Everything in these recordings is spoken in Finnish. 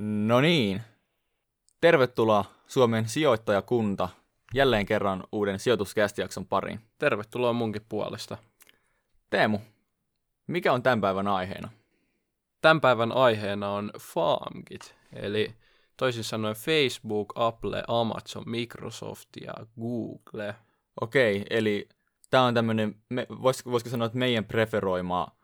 No niin. Tervetuloa Suomen sijoittajakunta jälleen kerran uuden sijoituskästijakson pariin. Tervetuloa munkin puolesta. Teemu, mikä on tämän päivän aiheena? Tämän päivän aiheena on FarmKit, eli toisin sanoen Facebook, Apple, Amazon, Microsoft ja Google. Okei, eli tämä on tämmöinen, voisiko, sanoa, että meidän preferoima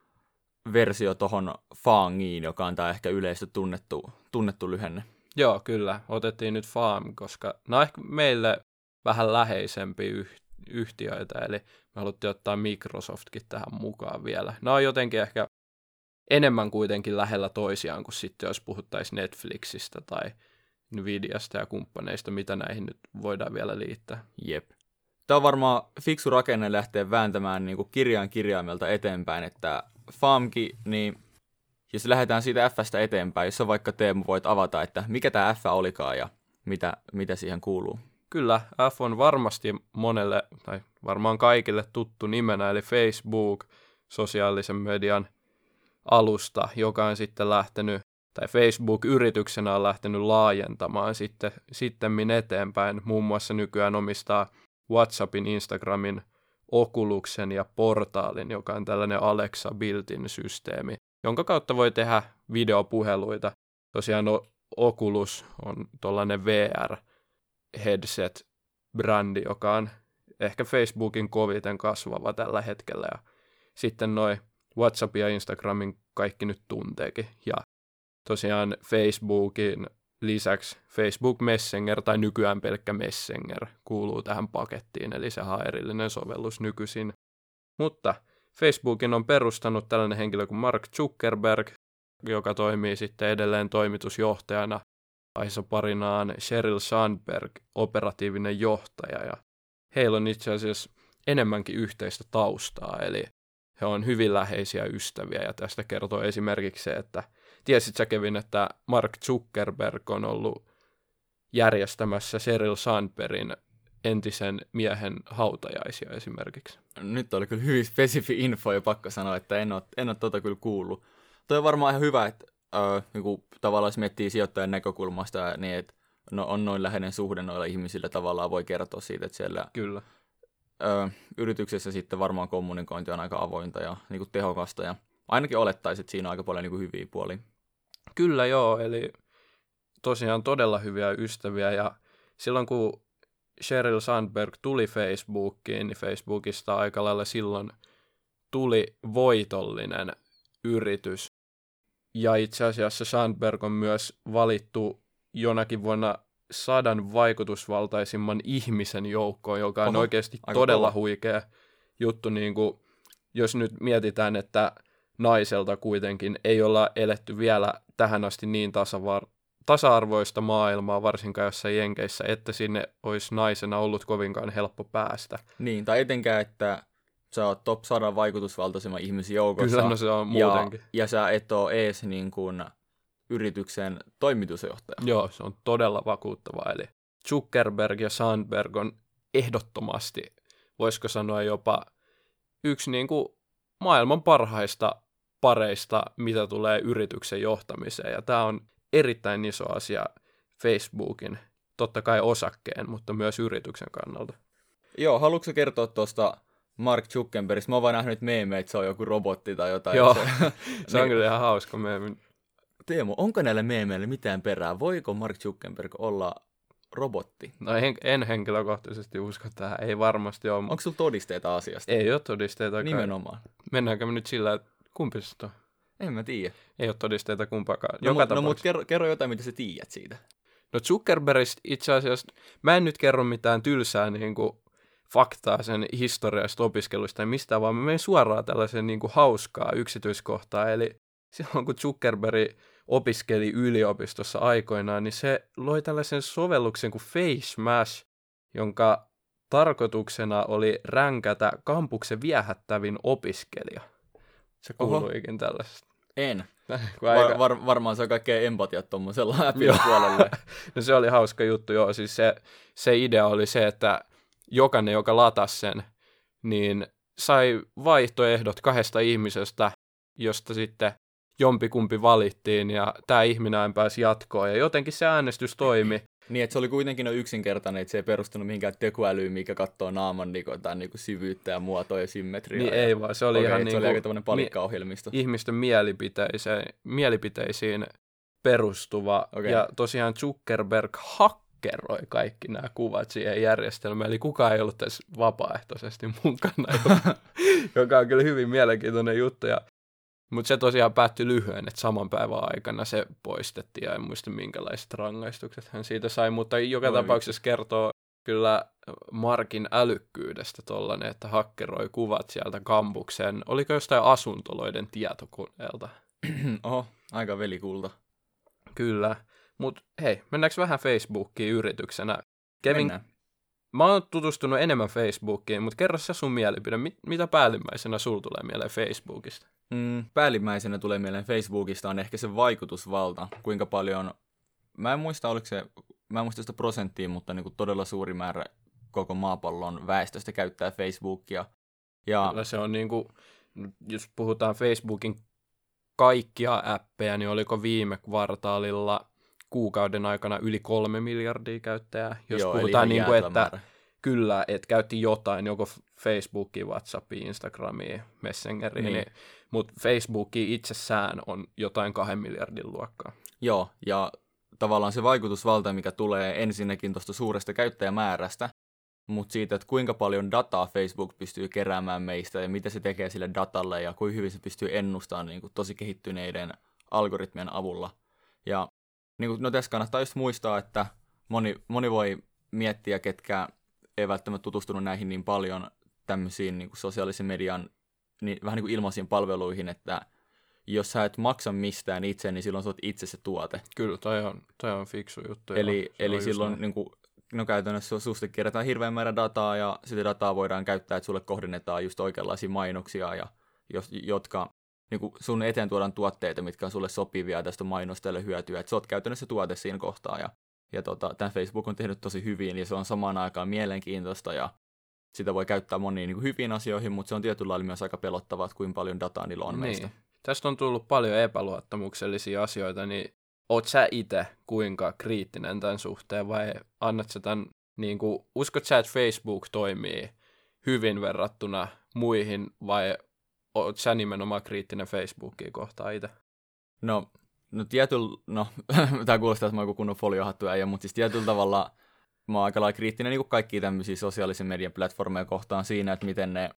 versio tuohon Fangiin, joka on tämä ehkä yleistä tunnettu, tunnettu lyhenne. Joo, kyllä. Otettiin nyt Farm, koska nämä on ehkä meille vähän läheisempi yh- yhtiöitä, eli me haluttiin ottaa Microsoftkin tähän mukaan vielä. Nämä on jotenkin ehkä enemmän kuitenkin lähellä toisiaan kuin sitten, jos puhuttaisiin Netflixistä tai Nvidiasta ja kumppaneista, mitä näihin nyt voidaan vielä liittää. Jep. Tämä on varmaan fiksu rakenne lähteä vääntämään niin kuin kirjan kirjaimelta eteenpäin, että FAMki, niin jos lähdetään siitä Fstä eteenpäin, jos on vaikka Teemu voit avata, että mikä tämä F olikaan ja mitä, mitä siihen kuuluu. Kyllä, F on varmasti monelle, tai varmaan kaikille tuttu nimenä, eli Facebook, sosiaalisen median alusta, joka on sitten lähtenyt, tai Facebook-yrityksenä on lähtenyt laajentamaan sitten, sitten eteenpäin. Muun muassa nykyään omistaa WhatsAppin, Instagramin, Oculusen ja Portaalin, joka on tällainen Alexa built-in systeemi, jonka kautta voi tehdä videopuheluita. Tosiaan Oculus on tuollainen VR-headset-brändi, joka on ehkä Facebookin koviten kasvava tällä hetkellä. Ja sitten noin WhatsApp ja Instagramin kaikki nyt tunteekin. Ja tosiaan Facebookin lisäksi Facebook Messenger tai nykyään pelkkä Messenger kuuluu tähän pakettiin, eli se on erillinen sovellus nykyisin. Mutta Facebookin on perustanut tällainen henkilö kuin Mark Zuckerberg, joka toimii sitten edelleen toimitusjohtajana. Aiheessa parinaan Sheryl Sandberg, operatiivinen johtaja, ja heillä on itse asiassa enemmänkin yhteistä taustaa, eli he on hyvin läheisiä ystäviä, ja tästä kertoo esimerkiksi se, että tiesit sä Kevin, että Mark Zuckerberg on ollut järjestämässä Sheryl Sandbergin entisen miehen hautajaisia esimerkiksi. Nyt oli kyllä hyvin spesifi info ja pakko sanoa, että en ole, en ole tota kyllä kuullut. Toi on varmaan ihan hyvä, että äh, niin tavallaan jos miettii sijoittajan näkökulmasta, niin että no, on noin läheinen suhde noilla ihmisillä tavallaan voi kertoa siitä, että siellä kyllä. Ö, yrityksessä sitten varmaan kommunikointi on aika avointa ja niin kuin tehokasta ja ainakin olettaisiin, että siinä on aika paljon niin kuin hyviä puolia. Kyllä joo, eli tosiaan todella hyviä ystäviä ja silloin kun Sheryl Sandberg tuli Facebookiin, niin Facebookista aika lailla silloin tuli voitollinen yritys. Ja itse asiassa Sandberg on myös valittu jonakin vuonna sadan vaikutusvaltaisimman ihmisen joukkoon, joka on Oho, oikeasti todella kova. huikea juttu, niin kuin, jos nyt mietitään, että naiselta kuitenkin ei olla eletty vielä tähän asti niin tasavar- tasa-arvoista maailmaa, varsinkaan jossain Jenkeissä, että sinne olisi naisena ollut kovinkaan helppo päästä. Niin, tai etenkään, että sä oot top 100 vaikutusvaltaisemman ihmisen joukossa. Kyllä, no se on muutenkin. Ja, ja sä et ole ees niin kuin yrityksen toimitusjohtaja. Joo, se on todella vakuuttava. Eli Zuckerberg ja Sandberg on ehdottomasti, voisiko sanoa jopa yksi niin kuin maailman parhaista pareista, mitä tulee yrityksen johtamiseen. Ja tämä on erittäin iso asia Facebookin, totta kai osakkeen, mutta myös yrityksen kannalta. Joo, haluatko kertoa tuosta Mark Zuckerbergista? Mä oon vaan nähnyt meemejä, että se on joku robotti tai jotain. Joo, se, se on niin, kyllä ihan hauska meemi. Teemu, onko näille meemeille mitään perää? Voiko Mark Zuckerberg olla robotti? No en, en henkilökohtaisesti usko tähän, ei varmasti ole. Onko sulla todisteita asiasta? Ei ole todisteita. Nimenomaan. Mennäänkö me nyt sillä, että kumpi se on? En mä tiedä. Ei ole todisteita kumpaakaan. No, Joka no, mutta kerro, kerro jotain, mitä sä tiedät siitä. No Zuckerbergista itse asiassa, mä en nyt kerro mitään tylsää niin kuin, faktaa sen historiasta opiskelusta tai mistä, vaan mä menen suoraan tällaisen niin kuin, hauskaa yksityiskohtaa. Eli silloin kun Zuckerberg opiskeli yliopistossa aikoinaan, niin se loi tällaisen sovelluksen kuin Face Mash, jonka tarkoituksena oli ränkätä kampuksen viehättävin opiskelija. Se kuuluikin tällaisesta. En. aika... Var, var, varmaan se on kaikkein empatiat tuommoisella appin puolelle. no se oli hauska juttu, joo. Siis se, se idea oli se, että jokainen, joka latasi sen, niin sai vaihtoehdot kahdesta ihmisestä, josta sitten jompikumpi valittiin ja tämä ihminen pääsi jatkoon ja jotenkin se äänestys toimi. Niin, että se oli kuitenkin no yksinkertainen, että se ei perustunut mihinkään tekoälyyn, mikä katsoo naaman niin kuin, tai, niin kuin syvyyttä ja muotoa ja symmetriaa. Niin ja... ei vaan, se oli Okei, ihan se niin oli kuin, aika tämmöinen palikkaohjelmisto. ihmisten mielipiteisiin, mielipiteisiin perustuva. Okei. Ja tosiaan Zuckerberg hakkeroi kaikki nämä kuvat siihen järjestelmään, eli kukaan ei ollut tässä vapaaehtoisesti mukana, joka, joka on kyllä hyvin mielenkiintoinen juttu. Ja, mutta se tosiaan päättyi lyhyen, että saman päivän aikana se poistettiin, ja en muista minkälaiset rangaistukset hän siitä sai, mutta joka Voi tapauksessa kertoo kyllä Markin älykkyydestä tollanen, että hakkeroi kuvat sieltä kampuksen. Oliko jostain asuntoloiden tietokoneelta? Oho, aika velikulta. Kyllä. Mutta hei, mennäänkö vähän Facebookiin yrityksenä? Kevin, Mennään. mä oon tutustunut enemmän Facebookiin, mutta kerro sä sun mielipide. Mit, mitä päällimmäisenä sul tulee mieleen Facebookista? Mm, päällimmäisenä tulee mieleen Facebookista on ehkä se vaikutusvalta, kuinka paljon, mä en muista oliko se, mä en muista sitä prosenttia, mutta niin kuin todella suuri määrä koko maapallon väestöstä käyttää Facebookia. Ja Kyllä se on niinku, jos puhutaan Facebookin kaikkia appeja, niin oliko viime kvartaalilla kuukauden aikana yli kolme miljardia käyttäjää. Jos joo, puhutaan niin kuin, että määrä. kyllä, että käytti jotain, joko Facebookia, Whatsappia, Instagramia, Messengeria, Niin. niin. Mutta Facebooki itsessään on jotain kahden miljardin luokkaa. Joo, ja tavallaan se vaikutusvalta, mikä tulee ensinnäkin tuosta suuresta käyttäjämäärästä, mutta siitä, että kuinka paljon dataa Facebook pystyy keräämään meistä ja mitä se tekee sille datalle ja kuinka hyvin se pystyy ennustamaan niin kuin tosi kehittyneiden algoritmien avulla. Ja niin kuin, no tässä kannattaa just muistaa, että moni, moni voi miettiä, ketkä ei välttämättä tutustunut näihin niin paljon tämmöisiin niin sosiaalisen median niin, vähän niin kuin ilmaisiin palveluihin, että jos sä et maksa mistään itse, niin silloin sä oot itse se tuote. Kyllä, toi on, toi on fiksu juttu. Eli, joo. Eli silloin näin. niin kuin, no käytännössä susta kerätään hirveän määrä dataa ja sitä dataa voidaan käyttää, että sulle kohdennetaan just oikeanlaisia mainoksia, ja, jos, jotka niin kuin sun eteen tuodaan tuotteita, mitkä on sulle sopivia ja tästä on mainostajille hyötyä. Että sä oot käytännössä tuote siinä kohtaa ja, ja tota, tämän Facebook on tehnyt tosi hyvin ja se on samaan aikaan mielenkiintoista ja sitä voi käyttää moniin niin kuin hyviin asioihin, mutta se on tietyllä lailla myös aika pelottavaa, että kuinka paljon dataa niillä on meistä. Niin. Tästä on tullut paljon epäluottamuksellisia asioita, niin oot sä itse kuinka kriittinen tämän suhteen vai annat sä tämän, niin kuin, uskot sä, että Facebook toimii hyvin verrattuna muihin vai oot sä nimenomaan kriittinen Facebookia kohtaan itse? No, no tietyllä, no, tämä kuulostaa, että mä oon kunnon foliohattu äijä, mutta siis tietyllä tavalla mä oon aika lailla kriittinen niin kaikkia tämmöisiä sosiaalisen median platformeja kohtaan siinä, että miten ne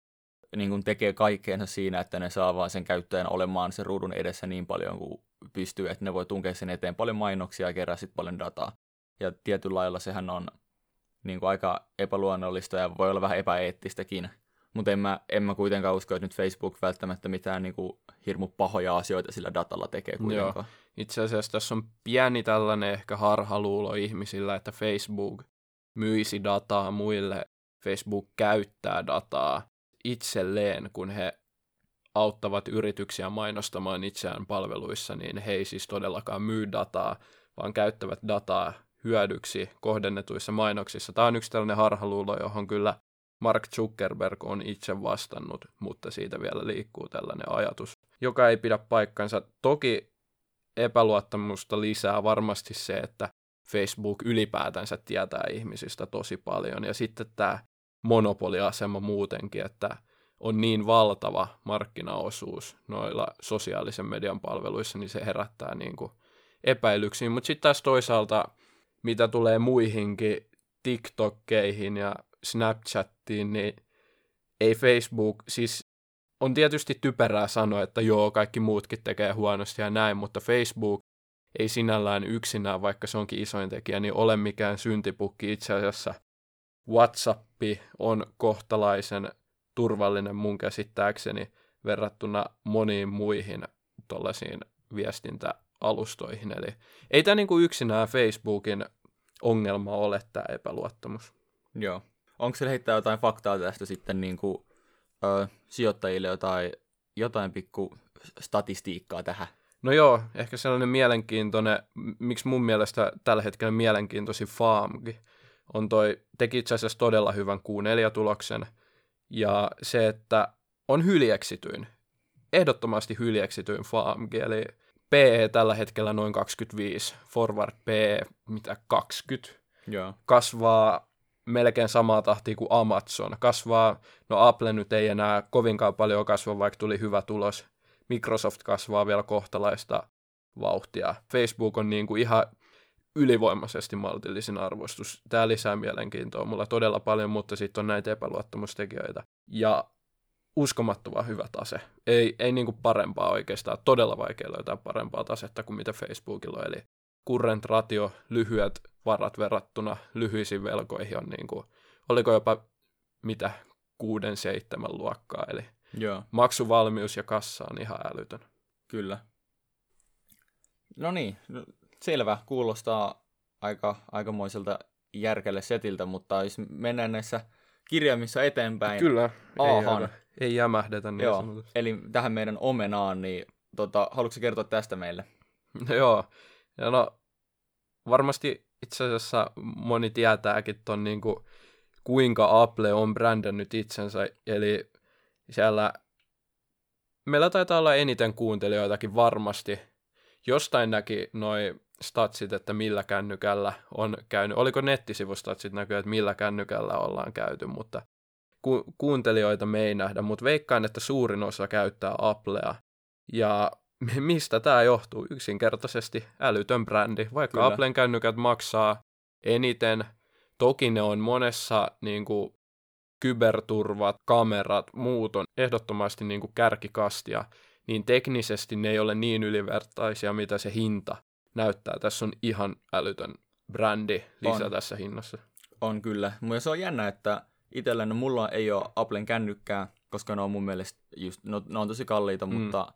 niin kuin tekee kaikkeensa siinä, että ne saa vaan sen käyttäjän olemaan sen ruudun edessä niin paljon kuin pystyy, että ne voi tunkea sen eteen paljon mainoksia ja kerää sit paljon dataa. Ja tietyllä lailla sehän on niin kuin aika epäluonnollista ja voi olla vähän epäeettistäkin. Mutta en mä, en mä kuitenkaan usko, että nyt Facebook välttämättä mitään niin kuin hirmu pahoja asioita sillä datalla tekee kuitenkaan. Itse asiassa tässä on pieni tällainen ehkä harhaluulo ihmisillä, että Facebook myisi dataa muille. Facebook käyttää dataa itselleen, kun he auttavat yrityksiä mainostamaan itseään palveluissa, niin he ei siis todellakaan myy dataa, vaan käyttävät dataa hyödyksi kohdennetuissa mainoksissa. Tämä on yksi tällainen harhaluulo, johon kyllä Mark Zuckerberg on itse vastannut, mutta siitä vielä liikkuu tällainen ajatus, joka ei pidä paikkansa. Toki epäluottamusta lisää varmasti se, että Facebook ylipäätänsä tietää ihmisistä tosi paljon. Ja sitten tämä monopoliasema muutenkin, että on niin valtava markkinaosuus noilla sosiaalisen median palveluissa, niin se herättää niin kuin epäilyksiin. Mutta sitten taas toisaalta, mitä tulee muihinkin TikTokkeihin ja Snapchattiin, niin ei Facebook, siis on tietysti typerää sanoa, että joo, kaikki muutkin tekee huonosti ja näin, mutta Facebook ei sinällään yksinään, vaikka se onkin isoin tekijä, niin ole mikään syntipukki. Itse asiassa WhatsApp on kohtalaisen turvallinen mun käsittääkseni verrattuna moniin muihin tuollaisiin viestintäalustoihin. Eli ei tämä niinku yksinään Facebookin ongelma ole tämä epäluottamus. Joo. Onko se heittää jotain faktaa tästä sitten niin kuin, ö, sijoittajille jotain, jotain pikku statistiikkaa tähän? No joo, ehkä sellainen mielenkiintoinen, miksi mun mielestä tällä hetkellä mielenkiintoisin faamki on toi, teki itse asiassa todella hyvän Q4-tuloksen, ja se, että on hyljeksityin ehdottomasti hyljeksityin FAMG, eli PE tällä hetkellä noin 25, Forward PE mitä 20, Joo. kasvaa melkein samaa tahtia kuin Amazon. Kasvaa, no Apple nyt ei enää kovinkaan paljon kasva, vaikka tuli hyvä tulos. Microsoft kasvaa vielä kohtalaista vauhtia. Facebook on niin kuin ihan ylivoimaisesti maltillisin arvostus. Tämä lisää mielenkiintoa mulla todella paljon, mutta sitten on näitä epäluottamustekijöitä. Ja uskomattoman hyvä tase. Ei, ei niin kuin parempaa oikeastaan. Todella vaikea löytää parempaa tasetta kuin mitä Facebookilla on. Eli current ratio, lyhyet varat verrattuna lyhyisiin velkoihin on niin kuin, oliko jopa mitä kuuden, seitsemän luokkaa. Eli Joo, maksuvalmius ja kassa on ihan älytön. kyllä. No niin, no, selvä. Kuulostaa aika, aikamoiselta järkelle setiltä, mutta jos mennään näissä kirjaimissa eteenpäin. Kyllä, ei, jäädä, ei jämähdetä niin Joo, sanotusti. eli tähän meidän omenaan, niin tota, haluatko kertoa tästä meille? No joo, ja no varmasti itse asiassa moni tietääkin ton niinku, kuinka Apple on brändännyt itsensä, eli siellä meillä taitaa olla eniten kuuntelijoitakin varmasti. Jostain näki noi statsit, että millä kännykällä on käynyt. Oliko nettisivustatsit näkyy, että millä kännykällä ollaan käyty, mutta ku- kuuntelijoita me ei nähdä, mutta veikkaan, että suurin osa käyttää Applea. Ja mistä tämä johtuu? Yksinkertaisesti älytön brändi. Vaikka Kyllä. Applen kännykät maksaa eniten, toki ne on monessa niin kuin, kyberturvat, kamerat, muut on ehdottomasti niin kuin kärkikastia, niin teknisesti ne ei ole niin ylivertaisia, mitä se hinta näyttää. Tässä on ihan älytön brändi lisä On. tässä hinnassa. On kyllä. Mutta se on jännä, että itsellä no, mulla ei ole Applen kännykkää, koska ne on mun mielestä just, no, ne on tosi kalliita, Mm. mutta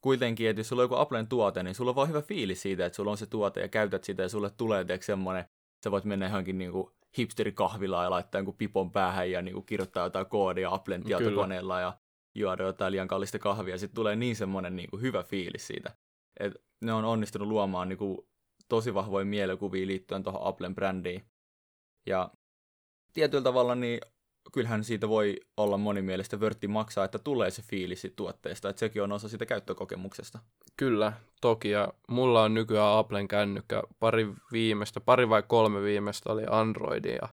kuitenkin, että jos sulla on joku Applen tuote, niin sulla on vaan hyvä fiilis siitä, että sulla on se tuote ja käytät sitä ja sulle tulee tiedätkö, semmoinen, sä voit mennä johonkin niinku hipsterikahvilaan ja laittaa jonkun pipon päähän ja niinku kirjoittaa jotain koodia Applen tietokoneella ja juoda jotain liian kallista kahvia. Sitten tulee niin semmoinen niinku hyvä fiilis siitä. Et ne on onnistunut luomaan niinku tosi vahvoja mielikuvia liittyen tuohon Applen brändiin. Ja tietyllä tavalla niin kyllähän siitä voi olla moni mielestä vörtti maksaa, että tulee se fiilis tuotteesta, että sekin on osa sitä käyttökokemuksesta. Kyllä, toki. Ja mulla on nykyään Applen kännykkä. Pari viimeistä, pari vai kolme viimeistä oli Androidia.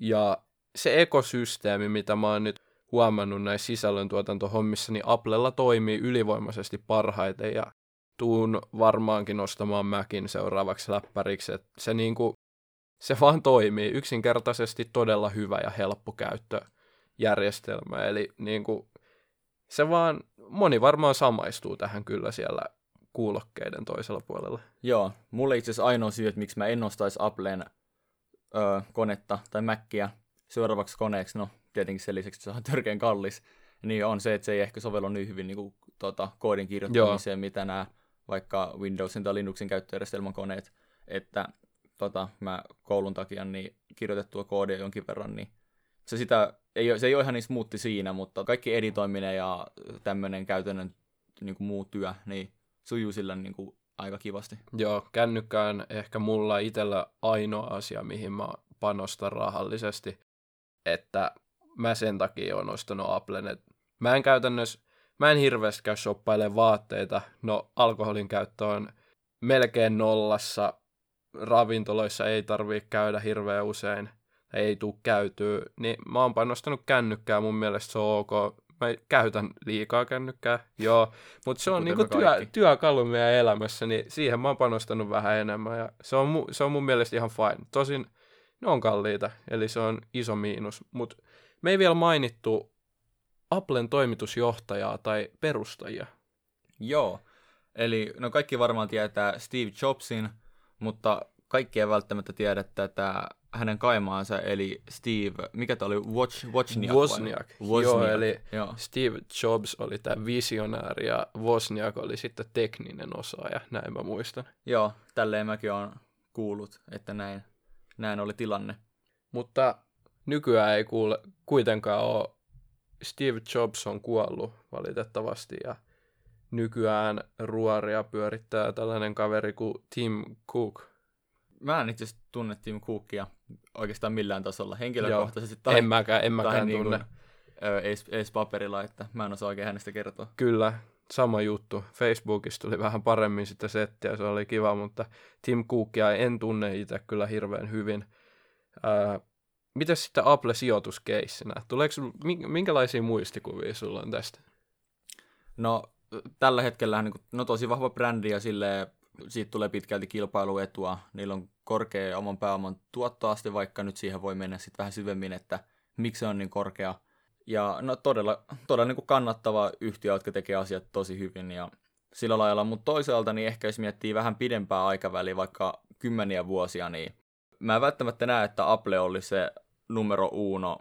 Ja se ekosysteemi, mitä mä oon nyt huomannut näissä sisällöntuotantohommissa, niin Applella toimii ylivoimaisesti parhaiten ja tuun varmaankin ostamaan Macin seuraavaksi läppäriksi. Et se, niinku, se vaan toimii yksinkertaisesti todella hyvä ja helppo käyttöjärjestelmä. Eli niinku, se vaan, moni varmaan samaistuu tähän kyllä siellä kuulokkeiden toisella puolella. Joo, mulle itse asiassa ainoa syy, että miksi mä en ostaisi Applen ö, konetta tai Mackiä seuraavaksi koneeksi, no tietenkin sen lisäksi, että se on törkeän kallis, niin on se, että se ei ehkä sovellu niin hyvin niin kuin, tota, koodin kirjoittamiseen, mitä nämä vaikka Windowsin tai Linuxin käyttöjärjestelmän koneet, että tota, mä koulun takia niin kirjoitettua koodia jonkin verran, niin se, sitä, ei, se ei ole ihan niin smoothi siinä, mutta kaikki editoiminen ja tämmöinen käytännön niin kuin muu työ, niin sujuu sillä niin kuin aika kivasti. Joo, kännykkä on ehkä mulla itsellä ainoa asia, mihin mä panostan rahallisesti, että mä sen takia oon ostanut Applen. Et mä en käytännössä, mä en hirveästi käy shoppailemaan vaatteita. No, alkoholin käyttö on melkein nollassa. Ravintoloissa ei tarvii käydä hirveän usein, ei tuu käytyä. Niin mä oon panostanut kännykkää, mun mielestä se on ok. Mä käytän liikaa kännykkää, joo, mutta se on Kuten niinku työ, työkalu meidän elämässä, niin siihen mä oon panostanut vähän enemmän ja se on, mu, se on mun mielestä ihan fine. Tosin ne on kalliita, eli se on iso miinus, mutta me ei vielä mainittu Applen toimitusjohtajaa tai perustajia. Joo, eli no kaikki varmaan tietää Steve Jobsin, mutta kaikki ei välttämättä tiedä tätä hänen kaimaansa, eli Steve, mikä tämä oli, Watch, Wozniak? vai? Wozniak. Joo, eli Joo. Steve Jobs oli tämä visionääri ja Wozniak oli sitten tekninen osaaja, näin mä muistan. Joo, tälleen mäkin olen kuullut, että näin, näin oli tilanne. Mutta nykyään ei kuule, kuitenkaan ole, Steve Jobs on kuollut valitettavasti ja nykyään ruoria pyörittää tällainen kaveri kuin Tim Cook. Mä en itse asiassa tunne Tim Cookia oikeastaan millään tasolla, henkilökohtaisesti tai, en mäkään, en mäkään niin tunne. kuin, ees, ees paperilla, että mä en osaa oikein hänestä kertoa. Kyllä, sama juttu. Facebookista tuli vähän paremmin sitä settiä, se oli kiva, mutta Tim Cookia en tunne itse kyllä hirveän hyvin. Ää, Miten sitten Apple-sijoituskeissinä? Tuleeko, minkälaisia muistikuvia sulla on tästä? No tällä hetkellä niin no tosi vahva brändi ja sille siitä tulee pitkälti kilpailuetua. Niillä on korkea oman pääoman tuottoaste, vaikka nyt siihen voi mennä sitten vähän syvemmin, että miksi se on niin korkea. Ja no todella, todella niin kuin kannattava yhtiö, jotka tekee asiat tosi hyvin ja sillä lailla, mutta toisaalta niin ehkä jos miettii vähän pidempää aikaväliä, vaikka kymmeniä vuosia, niin mä en välttämättä näe, että Apple oli se numero uno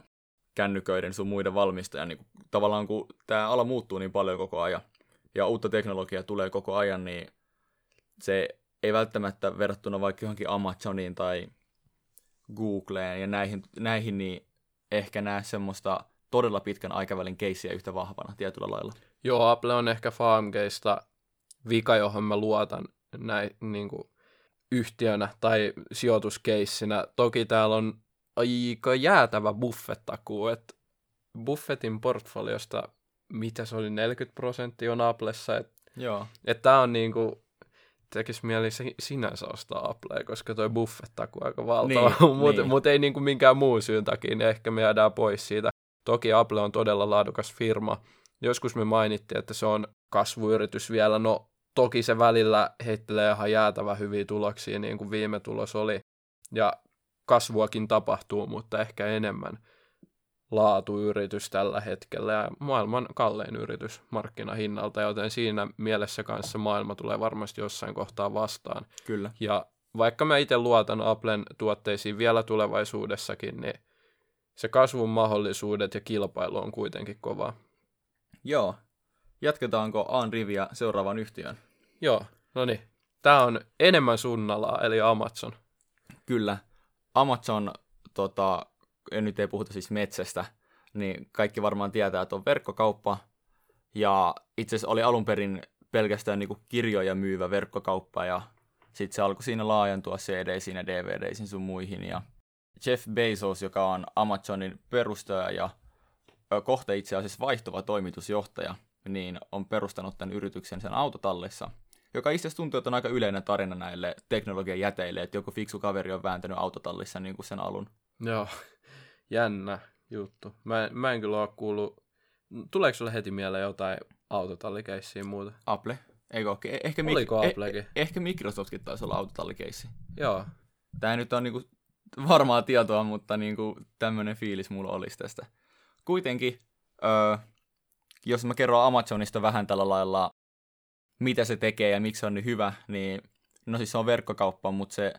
kännyköiden sun muiden valmistajan. Niin tavallaan kun tämä ala muuttuu niin paljon koko ajan ja uutta teknologiaa tulee koko ajan, niin se ei välttämättä verrattuna vaikka johonkin Amazoniin tai Googleen ja näihin, näihin niin ehkä näe semmoista todella pitkän aikavälin keissiä yhtä vahvana tietyllä lailla. Joo, Apple on ehkä Farmgeista vika, johon mä luotan näin, niin kuin yhtiönä tai sijoituskeissinä. Toki täällä on aika jäätävä buffettakuu, että Buffetin portfoliosta, mitä se oli, 40 prosenttia on Applessa, että Joo. et tämä on niinku, tekisi mieli sinänsä ostaa Applea, koska toi buffettaku aika valtava, niin, mutta niin. mut ei niinku minkään muun syyn takia, niin ehkä me jäädään pois siitä. Toki Apple on todella laadukas firma. Joskus me mainittiin, että se on kasvuyritys vielä, no toki se välillä heittelee ihan jäätävä hyviä tuloksia, niin kuin viime tulos oli. Ja kasvuakin tapahtuu, mutta ehkä enemmän laatuyritys tällä hetkellä ja maailman kallein yritys markkinahinnalta, joten siinä mielessä kanssa maailma tulee varmasti jossain kohtaa vastaan. Kyllä. Ja vaikka mä itse luotan Applen tuotteisiin vielä tulevaisuudessakin, niin se kasvun mahdollisuudet ja kilpailu on kuitenkin kovaa. Joo. Jatketaanko Aan riviä seuraavaan yhtiön? Joo, no niin. Tämä on enemmän sunnalaa, eli Amazon. Kyllä. Amazon, tota, nyt ei puhuta siis metsästä, niin kaikki varmaan tietää, että on verkkokauppa, ja itse asiassa oli alun perin pelkästään niin kuin kirjoja myyvä verkkokauppa, ja sitten se alkoi siinä laajentua CD-siin ja DVD-siin sun muihin, ja Jeff Bezos, joka on Amazonin perustaja ja kohta itse asiassa vaihtuva toimitusjohtaja, niin on perustanut tämän yrityksen sen autotallissa – joka itse asiassa tuntuu, että on aika yleinen tarina näille teknologian jäteille, että joku fiksu kaveri on vääntänyt autotallissa niin kuin sen alun. Joo, jännä juttu. Mä, mä en kyllä ole kuullut, tuleeko sulle heti mieleen jotain autotallikeissiä muuta? Apple, eikö ole? Eh, ehkä, Oliko mik- Applekin? Eh, ehkä Microsoftkin taisi olla autotallikeissi. Joo. Tämä nyt on niinku varmaa tietoa, mutta niinku tämmöinen fiilis mulla olisi tästä. Kuitenkin, öö, jos mä kerron Amazonista vähän tällä lailla mitä se tekee ja miksi se on niin hyvä, niin no siis se on verkkokauppa, mutta se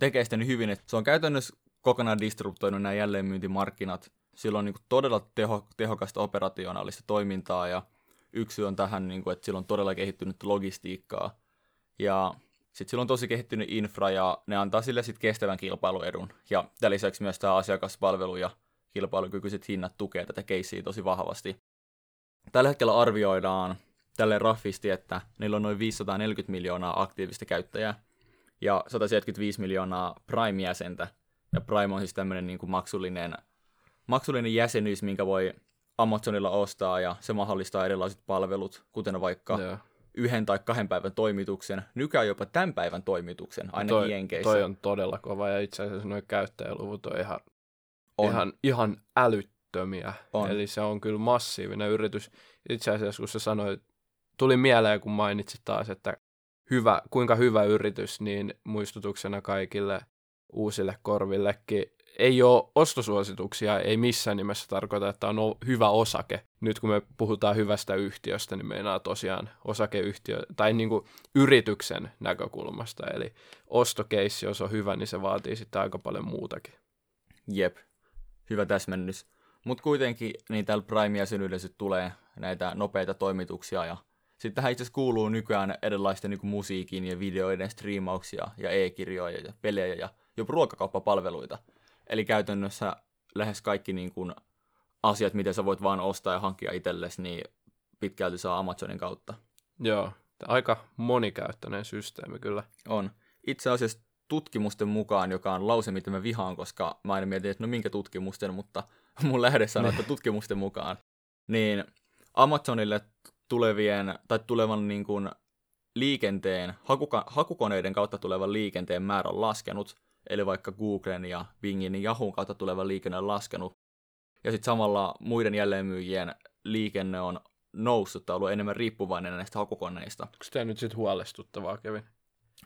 tekee sitä niin hyvin, että se on käytännössä kokonaan disruptoinut nämä jälleenmyyntimarkkinat. Sillä on niin kuin todella teho, tehokasta operationaalista toimintaa ja yksi on tähän, niin kuin, että sillä on todella kehittynyt logistiikkaa. Ja sitten sillä on tosi kehittynyt infra ja ne antaa sille sitten kestävän kilpailuedun. Ja tämän lisäksi myös tämä asiakaspalvelu ja kilpailukykyiset hinnat tukee tätä keissiä tosi vahvasti. Tällä hetkellä arvioidaan tälle raffisti, että niillä on noin 540 miljoonaa aktiivista käyttäjää ja 175 miljoonaa Prime-jäsentä. Ja Prime on siis tämmöinen niin kuin maksullinen, maksullinen jäsenyys, minkä voi Amazonilla ostaa ja se mahdollistaa erilaiset palvelut, kuten vaikka yeah. yhden tai kahden päivän toimituksen, nykyään jopa tämän päivän toimituksen, ainakin toi, Jenkeissä. Toi on todella kova ja itse asiassa nuo käyttäjäluvut on ihan, on. ihan, ihan älyttömiä. On. Eli se on kyllä massiivinen yritys. Itse asiassa kun sä sanoit tuli mieleen, kun mainitsit taas, että hyvä, kuinka hyvä yritys, niin muistutuksena kaikille uusille korvillekin. Ei ole ostosuosituksia, ei missään nimessä tarkoita, että on hyvä osake. Nyt kun me puhutaan hyvästä yhtiöstä, niin meinaa tosiaan osakeyhtiö, tai niin kuin yrityksen näkökulmasta. Eli ostokeissi, jos on hyvä, niin se vaatii sitten aika paljon muutakin. Jep, hyvä täsmennys. Mutta kuitenkin niin täällä Prime-jäsenyydessä tulee näitä nopeita toimituksia ja sitten tähän itse asiassa kuuluu nykyään erilaisten niin musiikin ja videoiden striimauksia ja e-kirjoja ja pelejä ja jopa ruokakauppapalveluita. Eli käytännössä lähes kaikki niin kuin, asiat, mitä sä voit vaan ostaa ja hankkia itsellesi, niin pitkälti saa Amazonin kautta. Joo, aika monikäyttöinen systeemi kyllä. On. Itse asiassa tutkimusten mukaan, joka on lause, mitä mä vihaan, koska mä aina mietin, että no minkä tutkimusten, mutta mun lähde sanoo, että tutkimusten mukaan, niin Amazonille tulevien, tai tulevan niin kuin liikenteen, hakuka, hakukoneiden kautta tulevan liikenteen määrä on laskenut, eli vaikka Googlen ja Bingin ja Yahoo kautta tulevan liikenne on laskenut, ja sitten samalla muiden jälleenmyyjien liikenne on noussut tai ollut enemmän riippuvainen näistä hakukoneista. Onko tämä nyt sitten huolestuttavaa, Kevin?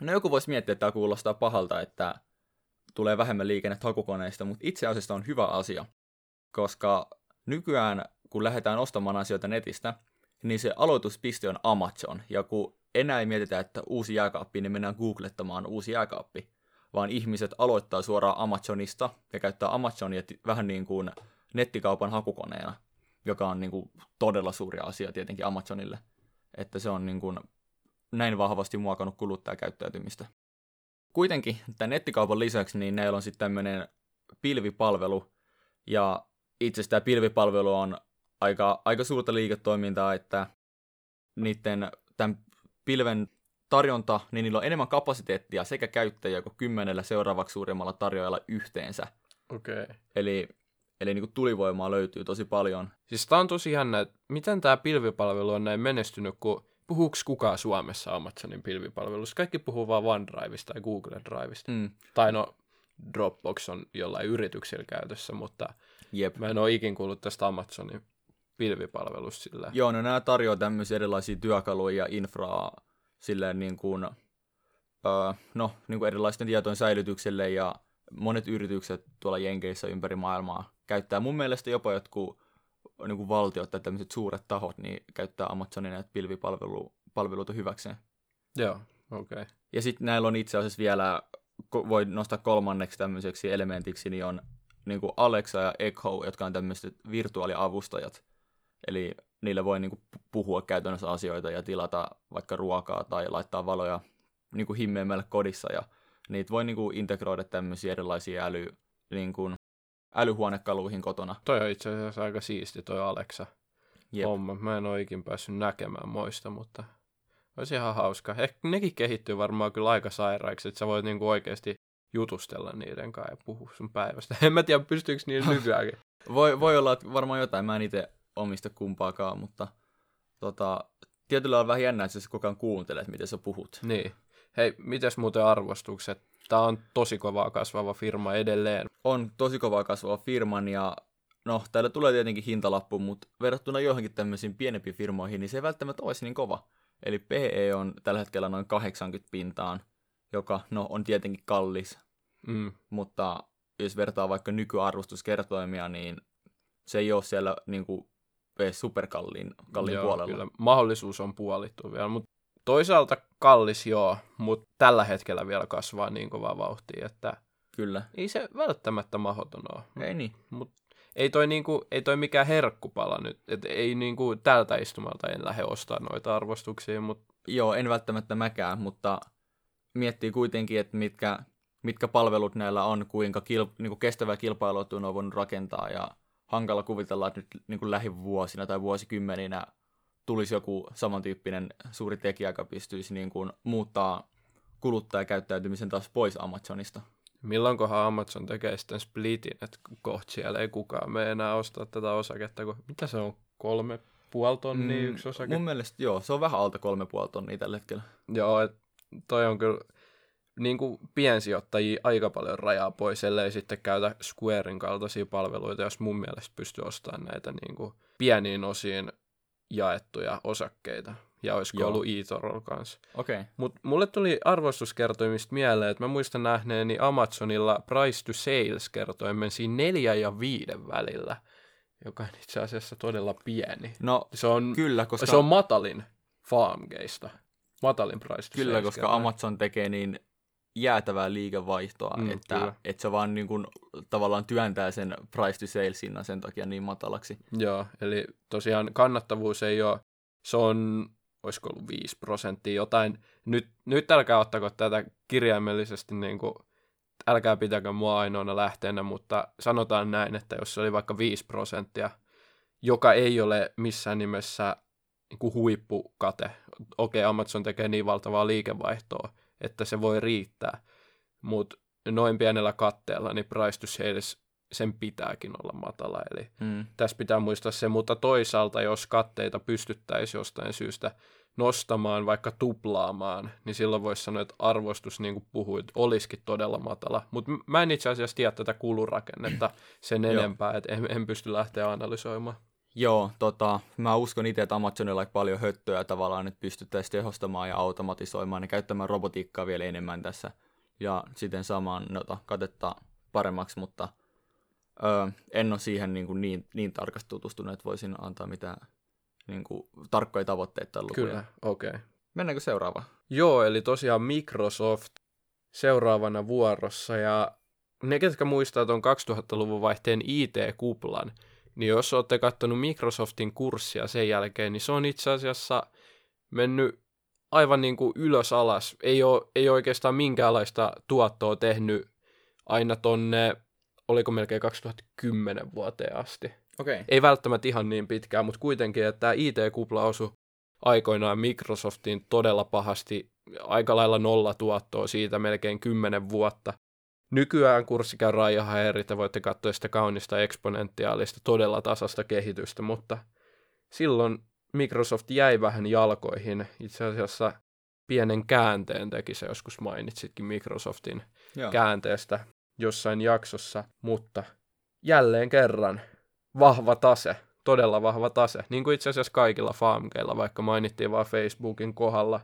No joku voisi miettiä, että tämä kuulostaa pahalta, että tulee vähemmän liikennettä hakukoneista, mutta itse asiassa on hyvä asia, koska nykyään kun lähdetään ostamaan asioita netistä, niin se aloituspiste on Amazon, ja kun enää ei mietitä, että uusi jääkaappi, niin mennään googlettamaan uusi jääkaappi, vaan ihmiset aloittaa suoraan Amazonista ja käyttää Amazonia vähän niin kuin nettikaupan hakukoneena, joka on niin kuin todella suuri asia tietenkin Amazonille, että se on niin kuin näin vahvasti muokannut kuluttajakäyttäytymistä. Kuitenkin tämän nettikaupan lisäksi niin näillä on sitten tämmöinen pilvipalvelu, ja itse asiassa tämä pilvipalvelu on aika, aika suurta liiketoimintaa, että niiden tämän pilven tarjonta, niin niillä on enemmän kapasiteettia sekä käyttäjiä kuin kymmenellä seuraavaksi suurimmalla tarjoajalla yhteensä. Okei. Okay. Eli, eli niin kuin tulivoimaa löytyy tosi paljon. Siis tämä on tosi jännä, että miten tämä pilvipalvelu on näin menestynyt, kun puhuuko kukaan Suomessa Amazonin pilvipalvelussa? Kaikki puhuu vaan OneDriveista tai Google Driveista. Mm. Tai no, Dropbox on jollain yrityksillä käytössä, mutta Jep. mä en ole ikin kuullut tästä Amazonin pilvipalvelusta sillä. Joo, no nämä tarjoaa tämmöisiä erilaisia työkaluja ja infraa silleen niin kuin, öö, no, niin kuin erilaisten tietojen säilytykselle ja monet yritykset tuolla Jenkeissä ympäri maailmaa käyttää mun mielestä jopa jotkut niin kuin valtiot tai tämmöiset suuret tahot, niin käyttää Amazonin näitä pilvipalveluita hyväkseen. Joo, okei. Okay. Ja sitten näillä on itse asiassa vielä, voi nostaa kolmanneksi tämmöiseksi elementiksi, niin on niin kuin Alexa ja Echo, jotka on tämmöiset virtuaaliavustajat. Eli niille voi niin kuin puhua käytännössä asioita ja tilata vaikka ruokaa tai laittaa valoja niin kuin kodissa. Ja niitä voi niin kuin integroida tämmöisiä erilaisia äly, niin kuin älyhuonekaluihin kotona. Toi on itse asiassa aika siisti toi Alexa Jep. homma. Mä en ole ikin päässyt näkemään moista, mutta olisi ihan hauska. Ehkä nekin kehittyy varmaan kyllä aika sairaiksi, että sä voit niinku oikeasti jutustella niiden kanssa ja puhua sun päivästä. En mä tiedä, pystyykö niillä nykyäänkin. Voi, voi olla, että varmaan jotain. Mä en itse omista kumpaakaan, mutta tota, tietyllä on vähän jännä, että sä koko ajan kuuntelet, miten sä puhut. Niin. Hei, mites muuten arvostukset? Tämä on tosi kovaa kasvava firma edelleen. On tosi kovaa kasvava firman ja no, täällä tulee tietenkin hintalappu, mutta verrattuna johonkin tämmöisiin pienempiin firmoihin, niin se ei välttämättä olisi niin kova. Eli PE on tällä hetkellä noin 80 pintaan, joka no, on tietenkin kallis, Mm. mutta jos vertaa vaikka nykyarvostuskertoimia, niin se ei ole siellä niin kuin, superkalliin kalliin Joo, puolella. Kyllä. Mahdollisuus on puolittu vielä, mutta toisaalta kallis joo, mutta tällä hetkellä vielä kasvaa niin kovaa vauhtia, että Kyllä. ei se välttämättä mahdoton ole. Ei niin. Mut ei toi, niinku, ei toi mikään herkkupala nyt. Et ei niinku, tältä istumalta en lähde ostaa noita arvostuksia, mutta Joo, en välttämättä mäkään, mutta miettii kuitenkin, että mitkä, mitkä palvelut näillä on, kuinka kil, niin kuin kestävää kilpailuetua ne on voinut rakentaa ja hankala kuvitella, että nyt niin kuin lähivuosina tai vuosikymmeninä tulisi joku samantyyppinen suuri tekijä, joka pystyisi niin kuin muuttaa kuluttajakäyttäytymisen taas pois Amazonista. milloinkohan Amazon tekee sitten splitin, että kohta siellä ei kukaan mene enää ostaa tätä osaketta, kun mitä se on, kolme puoli tonnia mm, yksi osake? Mun mielestä joo, se on vähän alta kolme puoli tonnia tällä hetkellä. Joo, et toi on kyllä niin kuin piensijoittajia aika paljon rajaa pois, ellei sitten käytä Squarein kaltaisia palveluita, jos mun mielestä pystyy ostamaan näitä niin kuin pieniin osiin jaettuja osakkeita. Ja olisiko Joo. ollut eToro kanssa. Okei. Okay. Mutta mulle tuli arvostuskertoimista mieleen, että mä muistan nähneeni Amazonilla price to sales kertoimen siinä neljä ja viiden välillä, joka on itse asiassa todella pieni. No Se on, kyllä, koska, se on matalin farmgeista. Matalin price to kyllä, sales koska. Amazon tekee niin jäätävää liikevaihtoa, Mm, että, kyllä. että se vaan niin kuin, tavallaan työntää sen price to sales hinnan sen takia niin matalaksi. Joo, eli tosiaan kannattavuus ei ole, se on, olisiko ollut 5 prosenttia jotain. Nyt, nyt älkää ottako tätä kirjaimellisesti, niin kuin, älkää pitäkö mua ainoana lähteenä, mutta sanotaan näin, että jos se oli vaikka 5 prosenttia, joka ei ole missään nimessä niin kuin huippukate. Okei, Amazon tekee niin valtavaa liikevaihtoa, että se voi riittää, mutta noin pienellä katteella, niin price sales sen pitääkin olla matala. Eli Mm. tässä pitää muistaa se, mutta toisaalta jos katteita pystyttäisiin jostain syystä nostamaan, vaikka tuplaamaan, niin silloin voisi sanoa, että arvostus, niin kuin puhuit, olisikin todella matala. Mutta mä en itse asiassa tiedä tätä kulurakennetta sen enempää, että en, en pysty lähteä analysoimaan. Joo, tota, mä uskon itse, että Amazonilla on paljon höttöä tavallaan, että pystyttäisiin tehostamaan ja automatisoimaan ja käyttämään robotiikkaa vielä enemmän tässä ja siten saamaan noita katetta paremmaksi, mutta öö, en ole siihen niin, kuin niin, niin tarkasti tutustunut, että voisin antaa mitään niin kuin, tarkkoja tavoitteita tai lukuja. Kyllä, okei. Okay. Mennäänkö seuraavaan? Joo, eli tosiaan Microsoft seuraavana vuorossa ja ne, ketkä muistaa tuon 2000-luvun vaihteen IT-kuplan, niin jos olette katsonut Microsoftin kurssia sen jälkeen, niin se on itse asiassa mennyt aivan niin kuin ylös alas. Ei ole, ei oikeastaan minkäänlaista tuottoa tehnyt aina tonne, oliko melkein 2010 vuoteen asti. Okay. Ei välttämättä ihan niin pitkään, mutta kuitenkin, että tämä IT-kupla osui aikoinaan Microsoftiin todella pahasti, aika lailla nolla tuottoa siitä melkein 10 vuotta. Nykyään kurssi käy ihan eri, te voitte katsoa sitä kaunista eksponentiaalista, todella tasasta kehitystä, mutta silloin Microsoft jäi vähän jalkoihin. Itse asiassa pienen käänteen teki se, joskus mainitsitkin Microsoftin Joo. käänteestä jossain jaksossa, mutta jälleen kerran vahva tase, todella vahva tase, niin kuin itse asiassa kaikilla farmkeilla, vaikka mainittiin vain Facebookin kohdalla.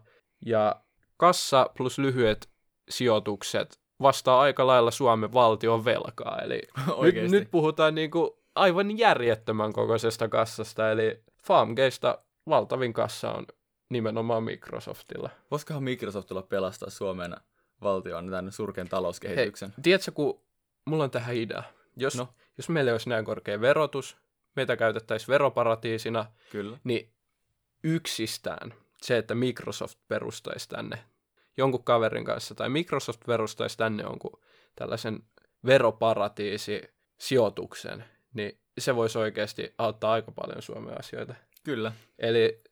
Ja kassa plus lyhyet sijoitukset vastaa aika lailla Suomen valtion velkaa, eli nyt, nyt puhutaan niin kuin aivan järjettömän kokoisesta kassasta, eli Farmgeista valtavin kassa on nimenomaan Microsoftilla. Voisikohan Microsoftilla pelastaa Suomen valtion tämän surkean talouskehityksen? Hei, tiedätkö, kun mulla on tähän idea. Jos, no. jos meillä olisi näin korkea verotus, meitä käytettäisiin veroparatiisina, Kyllä. niin yksistään se, että Microsoft perustaisi tänne jonkun kaverin kanssa, tai Microsoft perustaisi tänne jonkun tällaisen veroparatiisi sijoituksen, niin se voisi oikeasti auttaa aika paljon Suomen asioita. Kyllä. Eli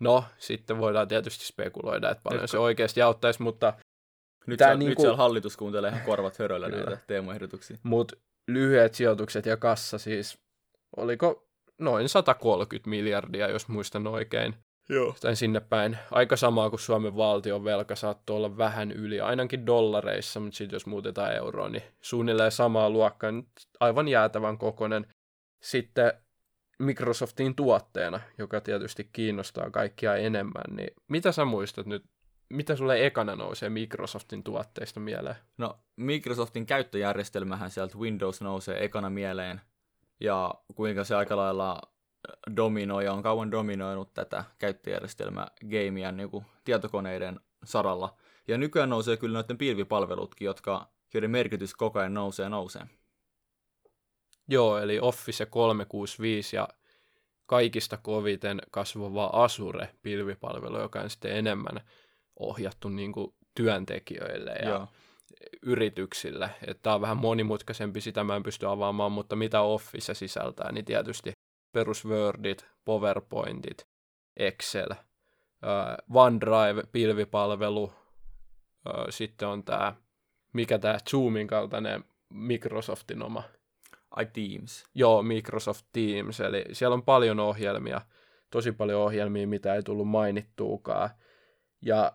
no, sitten voidaan tietysti spekuloida, että paljon Nyt- se oikeasti auttaisi, mutta Nyt, Tää siellä, niinku- nyt siellä hallitus kuuntelee ihan korvat höröllä näitä teemoehdotuksia. Mutta lyhyet sijoitukset ja kassa siis, oliko noin 130 miljardia, jos muistan oikein, Joo. tai sinne päin. Aika samaa kuin Suomen valtion velka saattoi olla vähän yli, ainakin dollareissa, mutta sitten jos muutetaan euroon, niin suunnilleen samaa luokkaa, nyt aivan jäätävän kokoinen. Sitten Microsoftin tuotteena, joka tietysti kiinnostaa kaikkia enemmän, niin mitä sä muistat nyt, mitä sulle ekana nousee Microsoftin tuotteista mieleen? No, Microsoftin käyttöjärjestelmähän sieltä Windows nousee ekana mieleen, ja kuinka se aika lailla dominoi ja on kauan dominoinut tätä käyttöjärjestelmää gameia niin kuin tietokoneiden saralla. Ja nykyään nousee kyllä noiden pilvipalvelutkin, jotka, joiden merkitys koko ajan nousee ja nousee. Joo, eli Office 365 ja kaikista koviten kasvava Asure-pilvipalvelu, joka on sitten enemmän ohjattu niin kuin työntekijöille ja Joo. yrityksille. Tämä on vähän monimutkaisempi, sitä mä en pysty avaamaan, mutta mitä Office sisältää, niin tietysti perus Wordit, PowerPointit, Excel, OneDrive, pilvipalvelu, äh, sitten on tämä, mikä tämä Zoomin kaltainen Microsoftin oma Ai Teams. Joo, Microsoft Teams, eli siellä on paljon ohjelmia, tosi paljon ohjelmia, mitä ei tullut mainittuukaan. Ja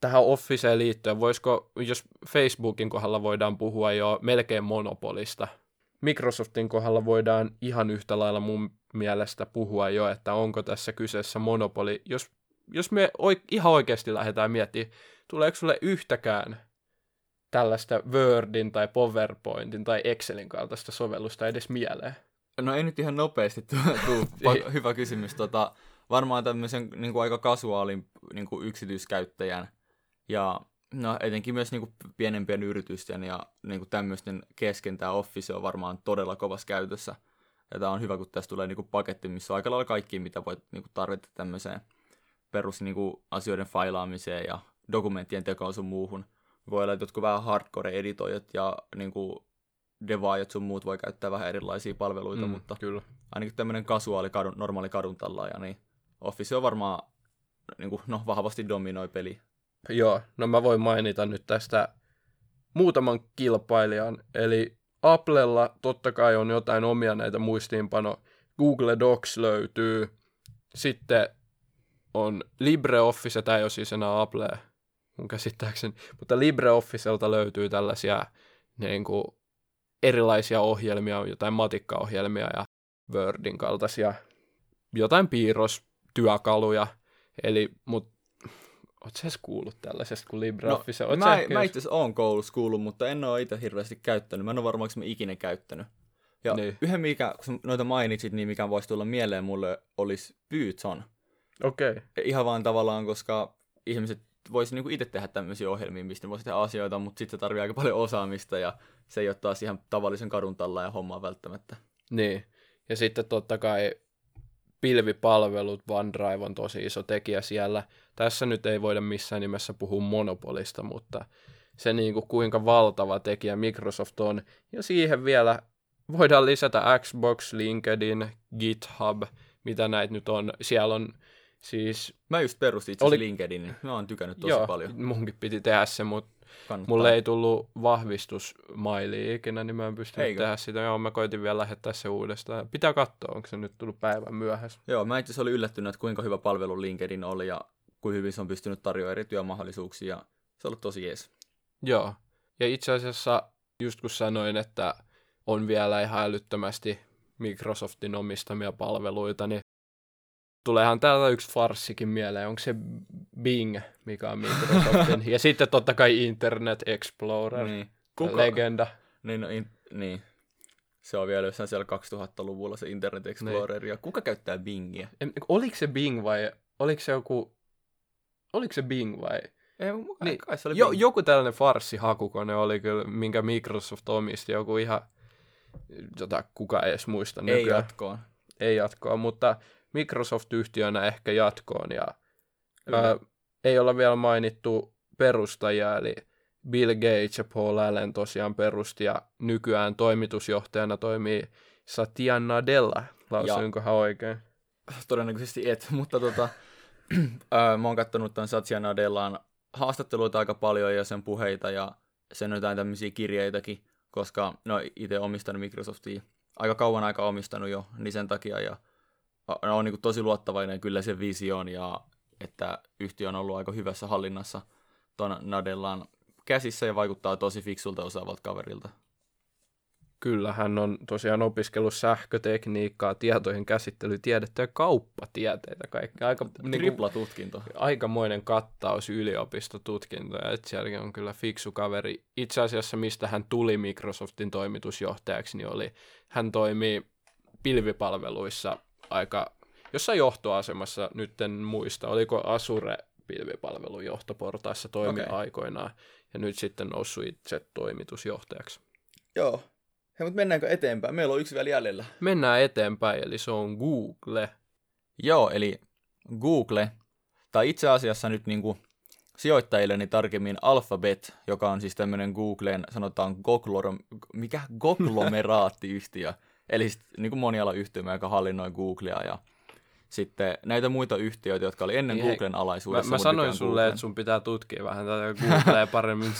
tähän Officeen liittyen, voisiko, jos Facebookin kohdalla voidaan puhua jo melkein monopolista, Microsoftin kohdalla voidaan ihan yhtä lailla mun mielestä puhua jo, että onko tässä kyseessä monopoli. Jos, jos me oik, ihan oikeasti lähdetään miettimään, tuleeko sulle yhtäkään tällaista Wordin tai PowerPointin tai Excelin kaltaista sovellusta edes mieleen? No ei nyt ihan nopeasti tuu, tuu. Pa- hyvä kysymys. Tota, varmaan tämmöisen niin kuin aika kasuaalin niin kuin yksityiskäyttäjän ja no, etenkin myös niin kuin pienempien yritysten ja niin kuin tämmöisten kesken tämä Office on varmaan todella kovassa käytössä. Ja tämä on hyvä, kun tässä tulee niin kuin paketti, missä on aika lailla kaikki, mitä voit niin kuin tarvita tämmöiseen perus niin kuin asioiden failaamiseen ja dokumenttien tekoon sun muuhun. Voi olla, että jotkut vähän hardcore-editoijat ja niin kuin devaajat sun muut voi käyttää vähän erilaisia palveluita, mm, mutta Kyllä. ainakin tämmöinen kasuaali, kadun, normaali kadun tallaaja, niin Office on varmaan niin kuin, no, vahvasti dominoi peli. Joo, no mä voin mainita nyt tästä muutaman kilpailijan, eli Applella totta kai on jotain omia näitä muistiinpano. Google Docs löytyy. Sitten on LibreOffice, tämä ei ole siis enää Apple mun käsittääkseni, mutta LibreOfficelta löytyy tällaisia niin kuin, erilaisia ohjelmia, jotain matikkaohjelmia ja Wordin kaltaisia, jotain piirrostyökaluja, eli, mut Oletko sä kuullut tällaisesta kuin LibreOffice? No, mä, mä itse asiassa oon koulussa kuullut, mutta en ole itse hirveästi käyttänyt. Mä en ole varmaan, mä ikinä käyttänyt. Ja niin. yhden, mikä, kun noita mainitsit, niin mikä voisi tulla mieleen mulle, olisi Python. Okei. Okay. Ihan vaan tavallaan, koska ihmiset voisi niinku itse tehdä tämmöisiä ohjelmia, mistä voisi tehdä asioita, mutta sitten se tarvii aika paljon osaamista ja se ei ole taas ihan tavallisen kadun talla ja hommaa välttämättä. Niin. Ja sitten totta kai pilvipalvelut, OneDrive on tosi iso tekijä siellä. Tässä nyt ei voida missään nimessä puhua monopolista, mutta se niin kuin kuinka valtava tekijä Microsoft on. Ja siihen vielä voidaan lisätä Xbox, LinkedIn, GitHub, mitä näitä nyt on. Siellä on siis... Mä just perustin itse oli... LinkedInin. Mä oon tykännyt tosi Joo, paljon. munkin piti tehdä se, mutta mulle ei tullut vahvistusmaili ikinä, niin mä en pystynyt Eikö? tehdä sitä. Joo, mä koitin vielä lähettää se uudestaan. Pitää katsoa, onko se nyt tullut päivän myöhässä. Joo, mä itse olin yllättynyt, että kuinka hyvä palvelu LinkedIn oli ja kuinka hyvin se on pystynyt tarjoamaan eri työmahdollisuuksia. Se on ollut tosi jees. Joo, ja itse asiassa just kun sanoin, että on vielä ihan älyttömästi Microsoftin omistamia palveluita, niin tuleehan täältä yksi farssikin mieleen. Onko se Bing, mikä on Microsoftin? ja sitten totta kai Internet Explorer, niin. Kuka? legenda. Niin, no, in, niin. Se on vielä jossain siellä 2000-luvulla se Internet Explorer. Niin. Ja kuka käyttää Bingia? En, oliko se Bing vai oliko se joku... Oliko se Bing vai... Ei, niin, kai se oli jo, joku tällainen farssihakukone oli kyllä, minkä Microsoft omisti. Joku ihan... Jota kuka ei edes muista Ei nykyään. jatkoa. Ei jatkoa, mutta Microsoft-yhtiönä ehkä jatkoon. Ja, ää, ei olla vielä mainittu perustajia, eli Bill Gates ja Paul Allen tosiaan perusti, ja nykyään toimitusjohtajana toimii Satya Nadella. Lausuinkohan oikein? Todennäköisesti et, mutta tota, ää, mä oon kattonut tämän Satya Nadellaan haastatteluita aika paljon ja sen puheita ja sen jotain tämmöisiä kirjeitäkin, koska no itse omistanut Microsoftia aika kauan aika omistanut jo, niin sen takia ja on niin tosi luottavainen kyllä sen visioon ja että yhtiö on ollut aika hyvässä hallinnassa tuon Nadellaan käsissä ja vaikuttaa tosi fiksulta osaavalta kaverilta. Kyllä, hän on tosiaan opiskellut sähkötekniikkaa, tietojen käsittelytiedettä ja kauppatieteitä. Kaikki. Aika, niin kuin, tutkinto. Aikamoinen kattaus yliopistotutkintoja. Et sielläkin on kyllä fiksu kaveri. Itse asiassa, mistä hän tuli Microsoftin toimitusjohtajaksi, niin oli, hän toimii pilvipalveluissa aika jossain johtoasemassa, nyt en muista, oliko Asure pilvipalvelun johtoportaissa toimi okay. aikoinaan, ja nyt sitten noussut itse toimitusjohtajaksi. Joo. Hei, mutta mennäänkö eteenpäin? Meillä on yksi vielä jäljellä. Mennään eteenpäin, eli se on Google. Joo, eli Google, tai itse asiassa nyt niin kuin sijoittajille niin tarkemmin Alphabet, joka on siis tämmöinen Googlen, sanotaan gogloro, mikä goglomeraattiyhtiö, Eli niin kuin monialayhtymä, joka hallinnoi Googlea ja sitten näitä muita yhtiöitä, jotka oli ennen niin Googlen alaisuudessa. Mä, mä sanoin sulle, Googlen. että sun pitää tutkia vähän tätä Googlea paremmin.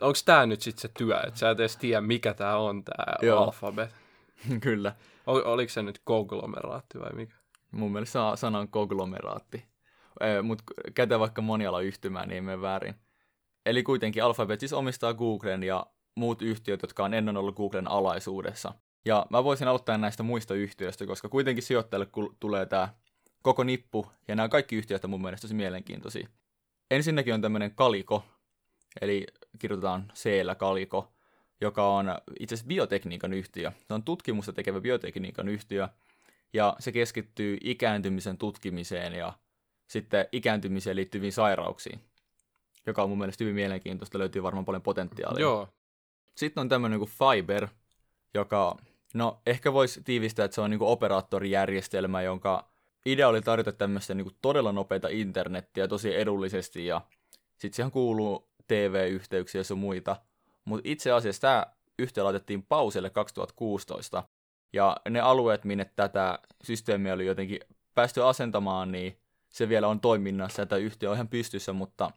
Onko tämä nyt sitten se työ, että sä et edes tiedä, mikä tämä on, tämä alfabet? Kyllä. Ol, oliko se nyt konglomeraatti vai mikä? Mun mielestä sana on konglomeraatti. Mutta kätä vaikka monialayhtymää, niin ei mene väärin. Eli kuitenkin Alphabet siis omistaa Googlen ja muut yhtiöt, jotka on ennen ollut Googlen alaisuudessa. Ja mä voisin aloittaa näistä muista yhtiöistä, koska kuitenkin sijoittajille tulee tämä koko nippu, ja nämä kaikki yhtiöt on mun mielestä tosi mielenkiintoisia. Ensinnäkin on tämmöinen Kaliko, eli kirjoitetaan c Kaliko, joka on itse asiassa biotekniikan yhtiö. Se on tutkimusta tekevä biotekniikan yhtiö, ja se keskittyy ikääntymisen tutkimiseen ja sitten ikääntymiseen liittyviin sairauksiin, joka on mun mielestä hyvin mielenkiintoista, löytyy varmaan paljon potentiaalia. Joo. Sitten on tämmöinen kuin Fiber, joka No ehkä voisi tiivistää, että se on niinku operaattorijärjestelmä, jonka idea oli tarjota tämmöistä niinku todella nopeita internettiä tosi edullisesti ja sitten siihen kuuluu TV-yhteyksiä ja muita. Mutta itse asiassa tämä yhtiö laitettiin pauselle 2016 ja ne alueet, minne tätä systeemiä oli jotenkin päästy asentamaan, niin se vielä on toiminnassa ja tämä yhtiö on ihan pystyssä, mutta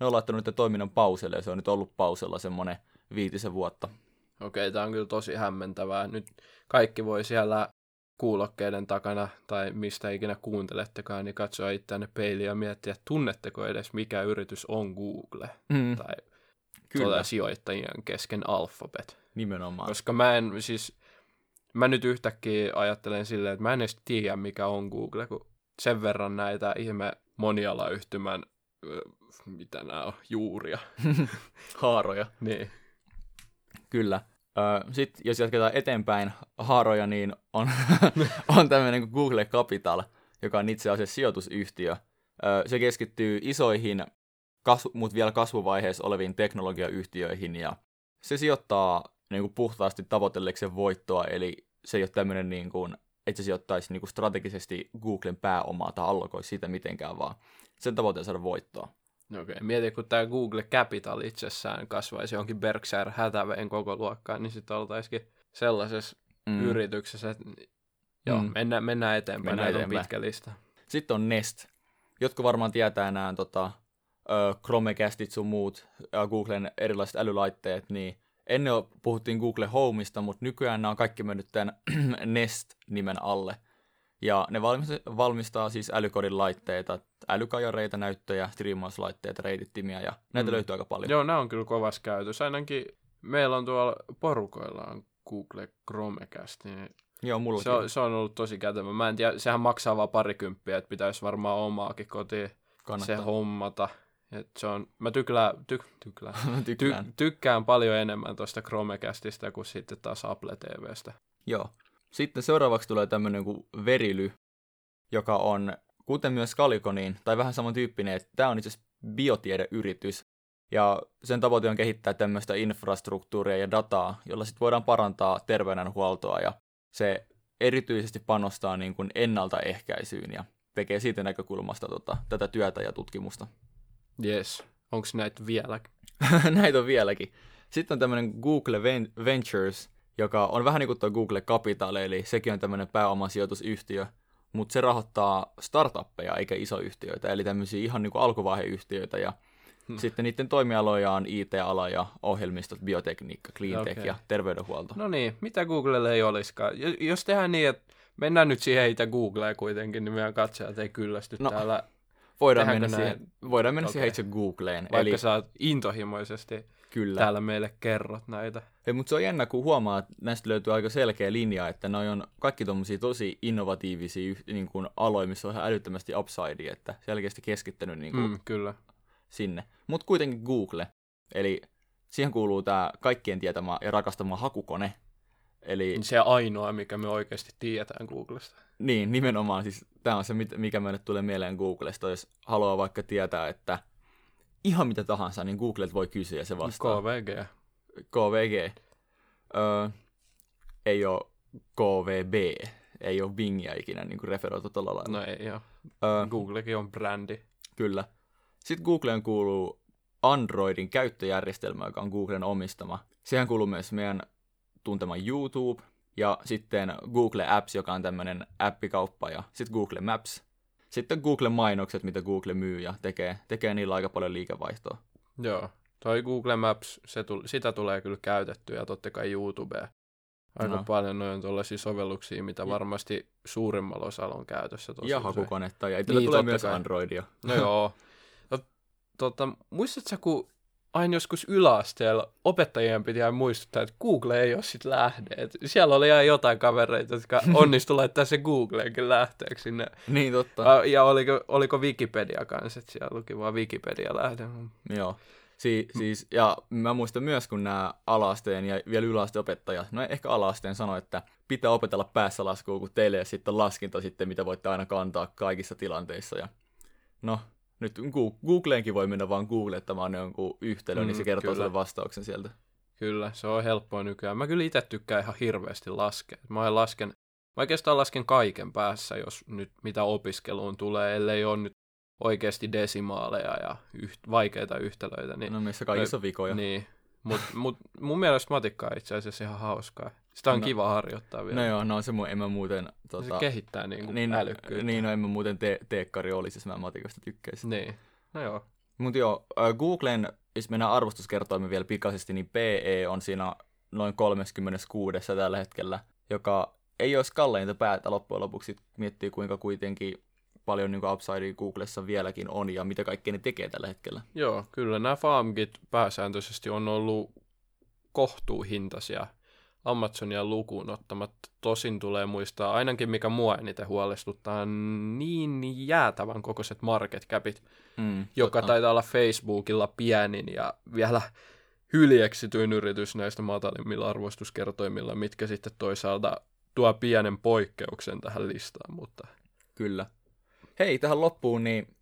ne on laittanut nyt toiminnan pauselle ja se on nyt ollut pausella semmoinen viitisen vuotta. Okei, tämä on kyllä tosi hämmentävää. Nyt kaikki voi siellä kuulokkeiden takana tai mistä ikinä kuuntelettekaan, niin katsoa itseänne peiliä ja miettiä, tunnetteko edes mikä yritys on Google Mm. tai Kyllä, tuota sijoittajien kesken Alphabet. nimenomaan. Koska mä en siis, mä nyt yhtäkkiä ajattelen silleen, että mä en edes tiedä mikä on Google, kun sen verran näitä ihme monialayhtymän, mitä nämä on, juuria. Haaroja. Niin. Kyllä. Sitten jos jatketaan eteenpäin haaroja, niin on, on tämmöinen kuin Google Capital, joka on itse asiassa sijoitusyhtiö. Ö, Se keskittyy isoihin, kasvu, mutta vielä kasvuvaiheessa oleviin teknologiayhtiöihin, ja se sijoittaa niin kuin puhtaasti tavoitellekseen voittoa, eli se ei ole tämmöinen, niin kuin, että se sijoittaisi niin kuin strategisesti Googlen pääomaa tai allokoisi sitä mitenkään, vaan sen tavoite on saada voittoa. Okei, mieti, kun tämä Google Capital itsessään kasvaisi johonkin Berkshire Hathaway'n koko luokkaan, niin sitten oltaisikin sellaisessa mm. yrityksessä, että joo, Mm. mennään, mennään eteenpäin, Mennään näitä eteenpäin. on pitkä lista. Sitten on Nest. Jotkut varmaan tietää nämä tota, Chromecastit sun muut Googlen erilaiset älylaitteet, niin ennen puhuttiin Google Homeista, mutta nykyään nämä on kaikki mennyt tämän Nest-nimen alle. Ja ne valmis- valmistaa siis älykodin laitteita, älykajareita, näyttöjä, striimauslaitteita, reitittimiä ja näitä Mm. löytyy aika paljon. Joo, nämä on kyllä kovassa käytössä. Ainakin meillä on tuolla porukoillaan Google Chromecast, niin Joo, mulla se on, se on ollut tosi kätevä. Mä en tiedä, sehän maksaa vaan parikymppiä, että pitäisi varmaan omaakin kotiin se kannattaa. hommata. Et se on, mä tyklään, ty, tyklään, ty, Tykkään. tykkään paljon enemmän tuosta Chromecastista kuin sitten taas Apple TVstä. Joo. Sitten seuraavaksi tulee tämmöinen kuin Verily, joka on, kuten myös Kalikoniin, tai vähän samantyyppinen, että tämä on itse asiassa biotiedeyritys. Ja sen tavoite on kehittää tämmöistä infrastruktuuria ja dataa, jolla sitten voidaan parantaa terveydenhuoltoa ja se erityisesti panostaa niin kuin ennaltaehkäisyyn ja tekee siitä näkökulmasta tota, tätä työtä ja tutkimusta. Yes. Onko näitä vielä? Näitä on vieläkin. Sitten on tämmöinen Google Ven- Ventures, joka on vähän niin kuin tuo Google Capital, eli sekin on tämmöinen pääomasijoitusyhtiö, mutta se rahoittaa startuppeja eikä isoyhtiöitä, eli tämmöisiä ihan niin kuin alkuvaiheyhtiöitä, ja Hmm. sitten niiden toimialoja on IT-ala ja ohjelmistot, biotekniikka, cleantech Okei. ja terveydenhuolto. No niin, mitä Googlelle ei olisikaan? Jo- Jos tehdään niin, että mennään nyt siihen itse Googleen kuitenkin, niin meidän katsojat ei kyllästy No, täällä, Voidaan tehdäänkö mennä, siihen, voidaan mennä Okei. siihen itse Googleen, vaikka eli sä oot intohimoisesti kyllä. täällä meille kerrot näitä. Ei, mutta se on jännä, kun huomaa, että näistä löytyy aika selkeä linja, että noi on kaikki tommosia tosi innovatiivisia niin kuin aloja, missä on ihan älyttömästi upsidea, että selkeästi keskittynyt niin kuin Mm, kyllä. sinne. Mutta kuitenkin Google, eli siihen kuuluu tämä kaikkien tietämä ja rakastama hakukone. Eli Se ainoa, mikä me oikeasti tiedetään Googlesta. niin, nimenomaan siis tämä on se, mikä meille tulee mieleen Googlesta, jos haluaa vaikka tietää, että ihan mitä tahansa, niin Googlet voi kysyä ja se vastaa. KVG. KVG. Öö, ei ole KVB. Ei ole Bingia ikinä niin kuin referoitu tuolla lailla. No ei joo. Öö, Googlekin on brändi. kyllä. Sitten Googleen kuuluu Androidin käyttöjärjestelmä, joka on Googlen omistama. Siihen kuuluu myös meidän tuntema YouTube ja sitten Google Apps, joka on tämmöinen appikauppa ja sitten Google Maps. Sitten Google mainokset, mitä Google myy ja tekee, tekee niillä aika paljon liikevaihtoa. Joo. Toi Google Maps, se tul- sitä tulee kyllä käytettyä ja totta kai YouTubea. Aika No. paljon noin tuollaisia sovelluksia, mitä Ja- varmasti suurimmalla osalla on käytössä tosi ja hakukonetta ja itsellä Niin, tulee totta myös kai. Androidia. No joo. No, tota, muistatko kun aina joskus yläasteella opettajien piti aina muistuttaa, että Google ei ole sit lähde. Et siellä oli ihan jotain kavereita, jotka onnistu laittaa se Googleenkin lähteeksi sinne. Niin totta. Ja oliko, oliko Wikipedia kanssa, että siellä luki vaan Wikipedia lähde. Joo. Si- siis, ja mä muistan myös, kun nämä alaasteen ja vielä yläasteen opettajat, no ehkä alaasteen sanoi, että pitää opetella päässä laskua, kun teille ja sitten laskinta sitten, mitä voitte aina kantaa kaikissa tilanteissa. Ja no, nyt Googleenkin voi mennä vaan googlettamaan jonkun yhtälön, mm, niin se Mm, kertoo kyllä. sulle vastauksen sieltä. Kyllä, se on helppoa nykyään. Mä kyllä itse tykkään ihan hirveästi laskea. Mä lasken, mä oikeastaan lasken kaiken päässä, jos nyt mitä opiskeluun tulee, ellei ole nyt oikeasti desimaaleja ja yht, vaikeita yhtälöitä. Niin, No missä kaikissa on vikoja. niin. Mut, mut mun mielestä matikka on itse asiassa ihan hauskaa. Sitä on No- kiva harjoittaa vielä. No joo, no se mu- en mä muuten Se tota, kehittää niin kuin niin, älykkyyttä. niin, no en mä muuten te- teekkari olisi, jos mä matikasta tykkäisin. niin. No joo. Mutta joo, Googlen, jos mennään arvostuskertoimen vielä pikaisesti, niin PE on siinä noin 36 tällä hetkellä, joka ei olisi kalleinta päätä loppujen lopuksi. Miettii kuinka kuitenkin paljon niin upsidea Googlessa vieläkin on ja mitä kaikkea ne tekee tällä hetkellä. Joo, kyllä nämä farmkit pääsääntöisesti on ollut kohtuuhintaisia Amazonia lukuun ottamatta. Tosin tulee muistaa, ainakin mikä mua eniten huolestuttaa, niin jäätävän kokoiset market capit, Mm, joka totta. taitaa olla Facebookilla pienin ja vielä hyljeksityin yritys näistä matalimmilla arvostuskertoimilla, mitkä sitten toisaalta tuo pienen poikkeuksen tähän listaan, mutta Kyllä. Hei, tähän loppuun, niin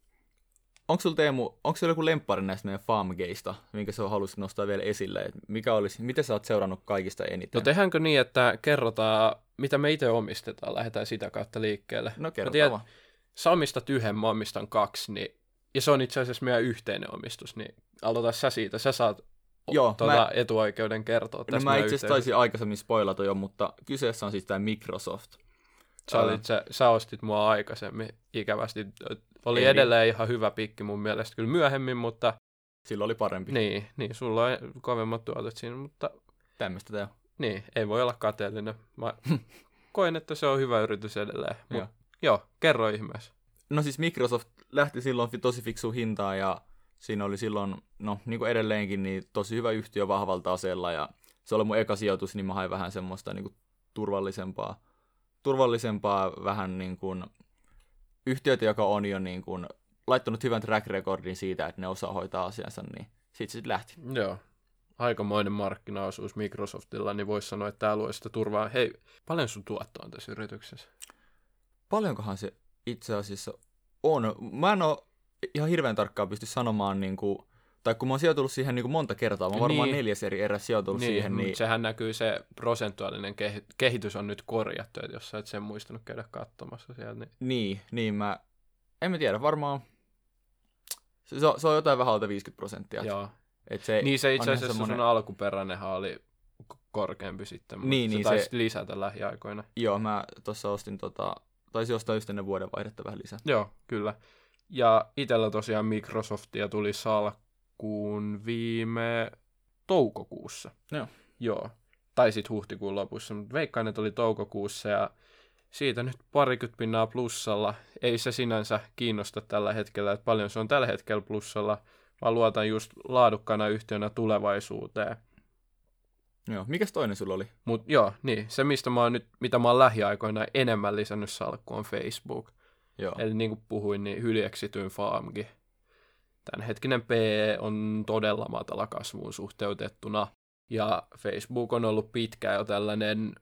onko sulla Teemu, onko sulla joku lemppari näistä meidän farmgeista, minkä sä haluaisit nostaa vielä esille? Et mikä olisi, mitä sä oot seurannut kaikista eniten? No tehdäänkö niin, että kerrotaan, mitä me itse omistetaan, lähdetään sitä kautta liikkelle. no Mä kerro tiedän, vaan. sä omistat yhden, mä omistan kaksi, niin, ja se on itse asiassa meidän yhteinen omistus, niin aloita sä siitä, sä saat Joo, tuota, mä- etuoikeuden kertoa No tästä mä meidän itse asiassa taisin aikaisemmin spoilata jo, mutta kyseessä on siis tämä Microsoft. Sä, olit, sä, sä ostit mua aikaisemmin ikävästi. Oli Eli- edelleen ihan hyvä pikki mun mielestä kyllä myöhemmin, mutta Sillä oli parempi. niin, niin sulla on kovemmat tuotot siinä, mutta Tämmöistä tää. niin, ei voi olla kateellinen. Mä koen, että se on hyvä yritys edelleen. Mut, Joo. joo, kerro ihmeessä. No siis Microsoft lähti silloin tosi fiksu hintaan ja siinä oli silloin, no niin kuin edelleenkin, niin tosi hyvä yhtiö vahvalta aseella ja se oli mun eka sijoitus, niin mä hain vähän semmoista niin kuin turvallisempaa, turvallisempaa vähän niin kuin yhtiötä, joka on jo niin kuin laittanut hyvän track recordin siitä, että ne osaa hoitaa asiansa, niin siitä sitten lähti. Joo. Aikamoinen markkinaosuus Microsoftilla, niin voisi sanoa, että tämä luo sitä turvaa. Hei, paljon sun tuotto on tässä yrityksessä? Paljonkohan se itse asiassa on? Mä en ole ihan hirveän tarkkaan pysty sanomaan, niin kuin, tai kun mä oon sijoitellut siihen niin kuin monta kertaa, mä oon varmaan Niin. neljäs eri erä sijoitellut siihen, mut niin sehän näkyy, se prosentuaalinen kehi- kehitys on nyt korjattu, että jos sä et sen muistanut käydä katsomassa siellä, niin Niin, niin mä, en mä tiedä, varmaan, se, se on, se on jotain vähän alta 50 prosenttia. joo. Et se Niin se itse asiassa semmonen- sun alkuperäinenhän oli korkeampi sitten, mutta Niin, niin, niin, sä taisit se- lisätä lähiaikoina. Joo, mä tuossa ostin tota, taisin ostaa just ennen vuoden vaihdetta vähän lisää. Joo, kyllä. Ja itellä tosiaan Microsoftia tuli salkkuun viime toukokuussa. Joo. Joo. Tai sitten huhtikuun lopussa, mutta veikkaan, että oli toukokuussa ja siitä nyt parikymmentä pinnaa plussalla. Ei se sinänsä kiinnosta tällä hetkellä, että paljon se on tällä hetkellä plussalla, vaan luotan just laadukkana yhtiönä tulevaisuuteen. Joo, mikäs toinen sulla oli? Mutta joo, niin, se mistä mä oon nyt, mitä mä oon lähiaikoina enemmän lisännyt salkkuun on Facebook. Joo, Eli niin kuin puhuin, niin hyljeksityin faamki. Tämänhetkinen PE on todella matala kasvuun suhteutettuna. Ja Facebook on ollut pitkään jo tällainen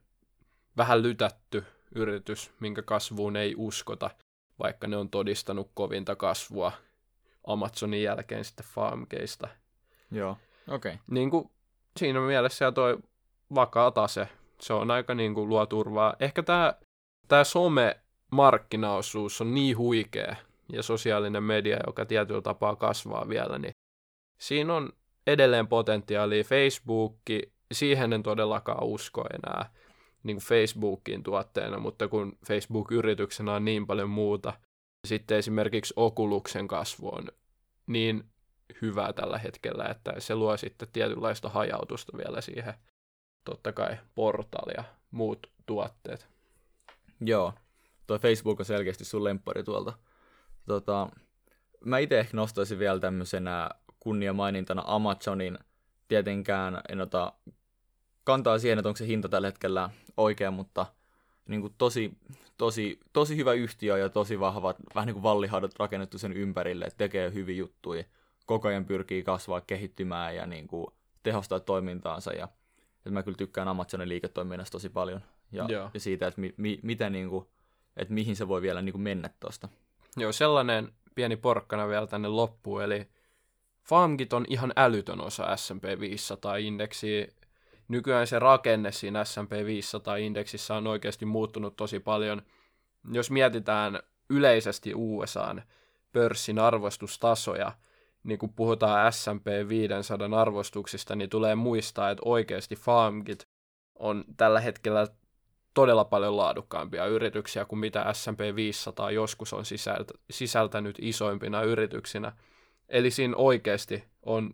vähän lytätty yritys, minkä kasvuun ei uskota, vaikka ne on todistanut kovinta kasvua Amazonin jälkeen sitten Farmkeista. joo, okei. Okay. Niin kuin siinä mielessä ja toi vakaa tase, se on aika niin kuin luo turvaa. Ehkä tämä tää some markkinaosuus on niin huikea ja sosiaalinen media, joka tietyllä tapaa kasvaa vielä, niin siinä on edelleen potentiaalia. Facebook, siihen en todellakaan usko enää niin kuin Facebookin tuotteena, mutta kun Facebook-yrityksenä on niin paljon muuta, sitten esimerkiksi Okuluksen kasvu on niin hyvää tällä hetkellä, että se luo sitten tietynlaista hajautusta vielä siihen, totta kai Portal ja muut tuotteet. Joo, toi Facebook on selkeästi sun lemppari tuolta. Tota, mä itse ehkä nostaisin vielä tämmöisenä kunniamainintana Amazonin. Tietenkään en ota kantaa siihen, että onko se hinta tällä hetkellä oikea, mutta niin kuin tosi, tosi, tosi hyvä yhtiö ja tosi vahvat, vähän niin kuin vallihaudat rakennettu sen ympärille, että tekee hyviä juttuja, koko ajan pyrkii kasvaa, kehittymään ja niin kuin tehostaa toimintaansa. Ja, että mä kyllä tykkään Amazonin liiketoiminnasta tosi paljon ja, ja siitä, että, mi, mi, mitä niin kuin, että mihin se voi vielä niin kuin mennä tuosta. Joo, sellainen pieni porkkana vielä tänne loppuun, eli Farmkit on ihan älytön osa S&P 500-indeksiä. Nykyään se rakenne siinä S&P 500-indeksissä on oikeasti muuttunut tosi paljon. Jos mietitään yleisesti USAn pörssin arvostustasoja, niin kun puhutaan S&P 500 arvostuksista, niin tulee muistaa, että oikeasti Farmkit on tällä hetkellä todella paljon laadukkaampia yrityksiä kuin mitä S&P 500 joskus on sisältä, sisältänyt isoimpina yrityksinä. Eli siinä oikeasti on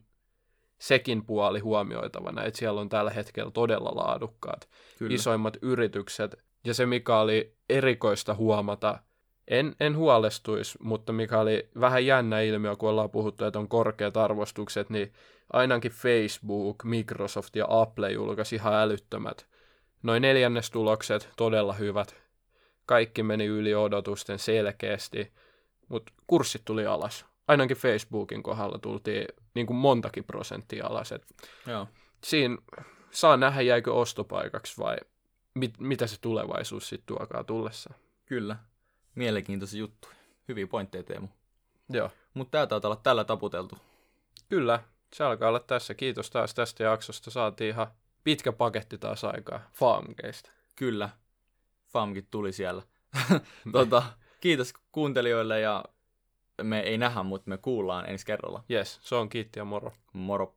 sekin puoli huomioitavana, että siellä on tällä hetkellä todella laadukkaat Kyllä. isoimmat yritykset. Ja se, mikä oli erikoista huomata, en, en huolestuisi, mutta mikä oli vähän jännä ilmiö, kun ollaan puhuttu, että on korkeat arvostukset, niin ainakin Facebook, Microsoft ja Apple julkaisi ihan älyttömät. Noin neljännestulokset, todella hyvät. Kaikki meni yli odotusten selkeästi, mutta kurssit tuli alas. Ainakin Facebookin kohdalla tultiin niin kuin montakin prosenttia alas. Et Joo. Siinä saa nähdä, jäikö ostopaikaksi vai mit, mitä se tulevaisuus sitten tuokaa tullessa. Kyllä. Mielenkiintoisia juttuja. Hyviä pointteja, Teemu. Joo. Mutta tämä taitaa olla tällä taputeltu. Kyllä, se alkaa olla tässä. Kiitos taas tästä jaksosta. Saatiin ihan pitkä paketti taas aikaa Famgeista. Kyllä. Famkit tuli siellä. tota, kiitos kuuntelijoille ja me ei nähdä, mutta me kuullaan ensi kerralla. Yes, se on kiitti ja moro. Moro.